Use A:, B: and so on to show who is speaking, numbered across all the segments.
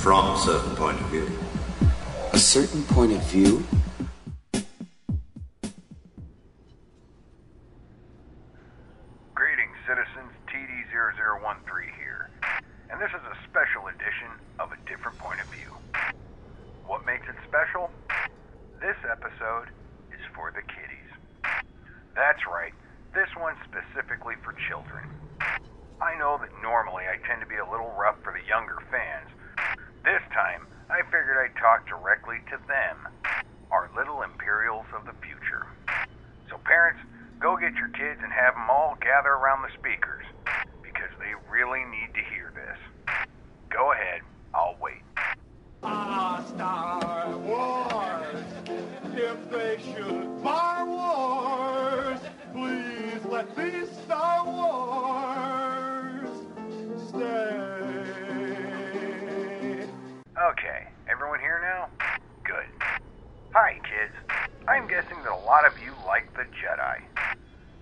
A: from a certain point of view.
B: A certain point of view?
C: Greetings, citizens. TD0013 here. And this is a special edition of A Different Point of View. What makes it special? This episode is for the kiddies. That's right, this one's specifically for children. I know that normally I tend to be a little rough for the younger fans. This time, I figured I'd talk directly to them, our little Imperials of the future. So, parents, go get your kids and have them all gather around the speakers, because they really need to hear this. Go ahead, the Jedi.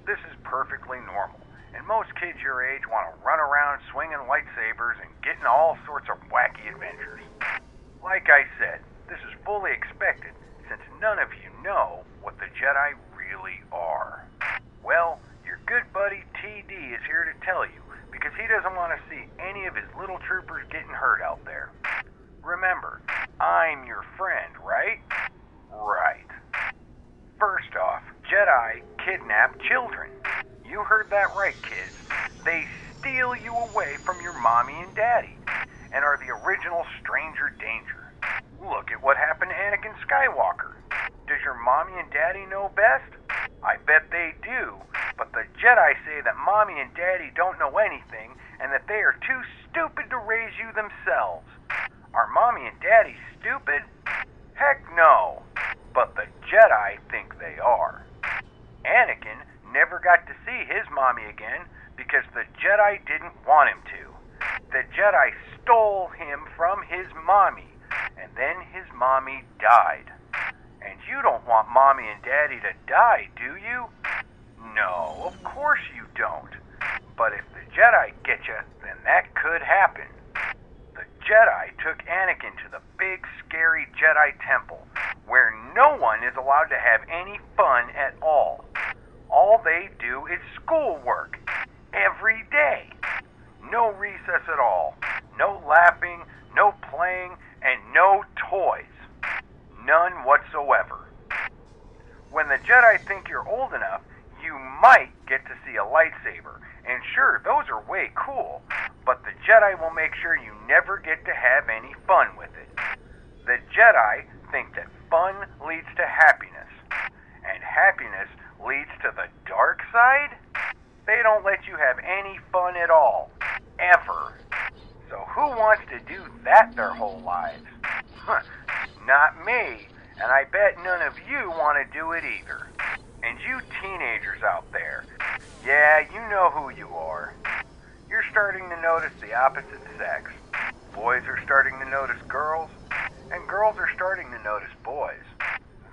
C: This is perfectly normal, and most kids your age want to run around swinging lightsabers and getting all sorts of wacky adventures. Like I said, this is fully expected since none of you know what the Jedi really are. Well, your good buddy TD is here to tell you because he doesn't want to see any of his little troopers getting hurt out there. Remember, I'm your friend, right? Right. First off, Jedi kidnap children. You heard that right, kids. They steal you away from your mommy and daddy and are the original stranger danger. Look at what happened to Anakin Skywalker. Does your mommy and daddy know best? I bet they do, but the Jedi say that mommy and daddy don't know anything and that they are too stupid to raise you themselves. Are mommy and daddy stupid? Heck no. But the Jedi think they are. Anakin never got to see his mommy again because the Jedi didn't want him to. The Jedi stole him from his mommy, and then his mommy died. And you don't want mommy and daddy to die, do you? No, of course you don't. But if the Jedi get you, then that could happen. The Jedi took Anakin to the big, scary Jedi temple, where no one is allowed to have any fun at all. All they do is schoolwork. Every day. No recess at all. No laughing, no playing, and no toys. None whatsoever. When the Jedi think you're old enough, you might get to see a lightsaber. And sure, those are way cool, but the Jedi will make sure you never get to have any fun with it. The Jedi think that fun leads to happiness, and happiness leads to the dark side? They don't let you have any fun at all. Ever. So who wants to do that their whole lives? Huh, Not me, and I bet none of you want to do it either. And you teenagers out there, yeah, you know who you are. You're starting to notice the opposite sex. Boys are starting to notice girls, and girls are starting to notice boys.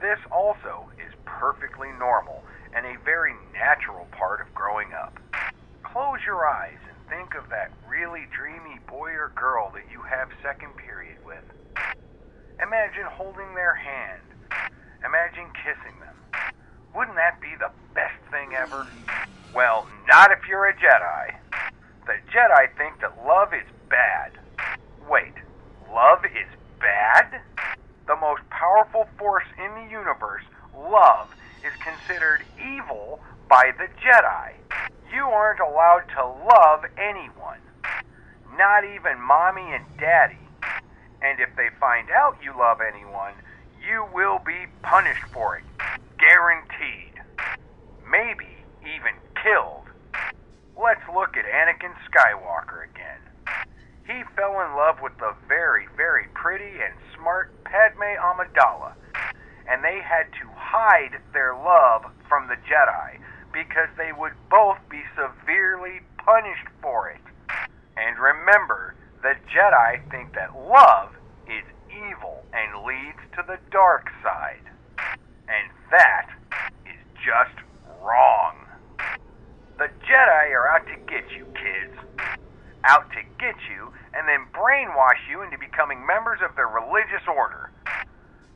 C: This also is perfectly normal and a very natural part of growing up. Close your eyes and think of that really dreamy boy or girl that you have second period with. Imagine holding their hand. Imagine kissing them. Wouldn't that be the best thing ever? Well, not if you're a Jedi. The Jedi think that love is bad. Wait, love is bad? The most powerful force in the universe, love, is considered evil by the Jedi. You aren't allowed to love anyone, not even mommy and daddy. And if they find out you love anyone, you will be punished for it. Guaranteed. Maybe even killed. Let's look at Anakin Skywalker again. He fell in love with the very, very pretty and smart Padme Amidala, and they had to hide their love from the Jedi because they would both be severely punished for it. And remember, the Jedi think that love is evil and leads to the dark side. And that is just wrong. The Jedi are out to get you, kids. out to get you and then brainwash you into becoming members of their religious order.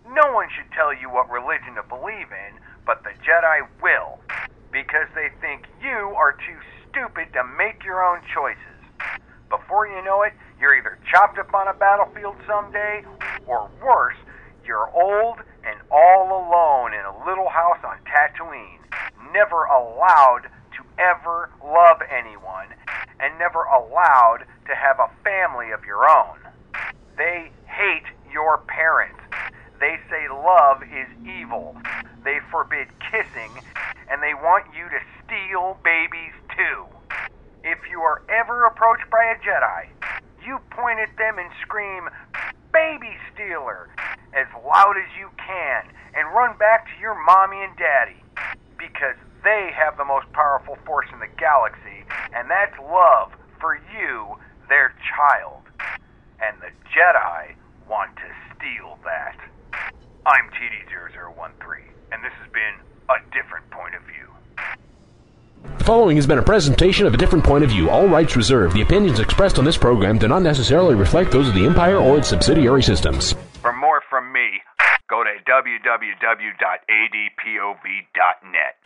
C: No one should tell you what religion to believe in, but the Jedi will, because they think you are too stupid to make your own choices. Before you know it, you're either chopped up on a battlefield someday, or worse, you're old and all alone in a little house on Tatooine, never allowed to ever love anyone, and never allowed to have a family of your own. They hate your parents. Love is evil. They forbid kissing, and they want you to steal babies too. If you are ever approached by a Jedi, you point at them and scream, Baby Stealer, as loud as you can, and run back to your mommy and daddy. Because they have the most powerful force in the galaxy, and that's love for you, their child. And the Jedi want to steal that. I'm TD0013, and this has been A Different Point of View.
A: The following has been a presentation of a different point of view. All rights reserved. The opinions expressed on this program do not necessarily reflect those of the Empire or its subsidiary systems.
C: For more from me, go to www.adpov.net.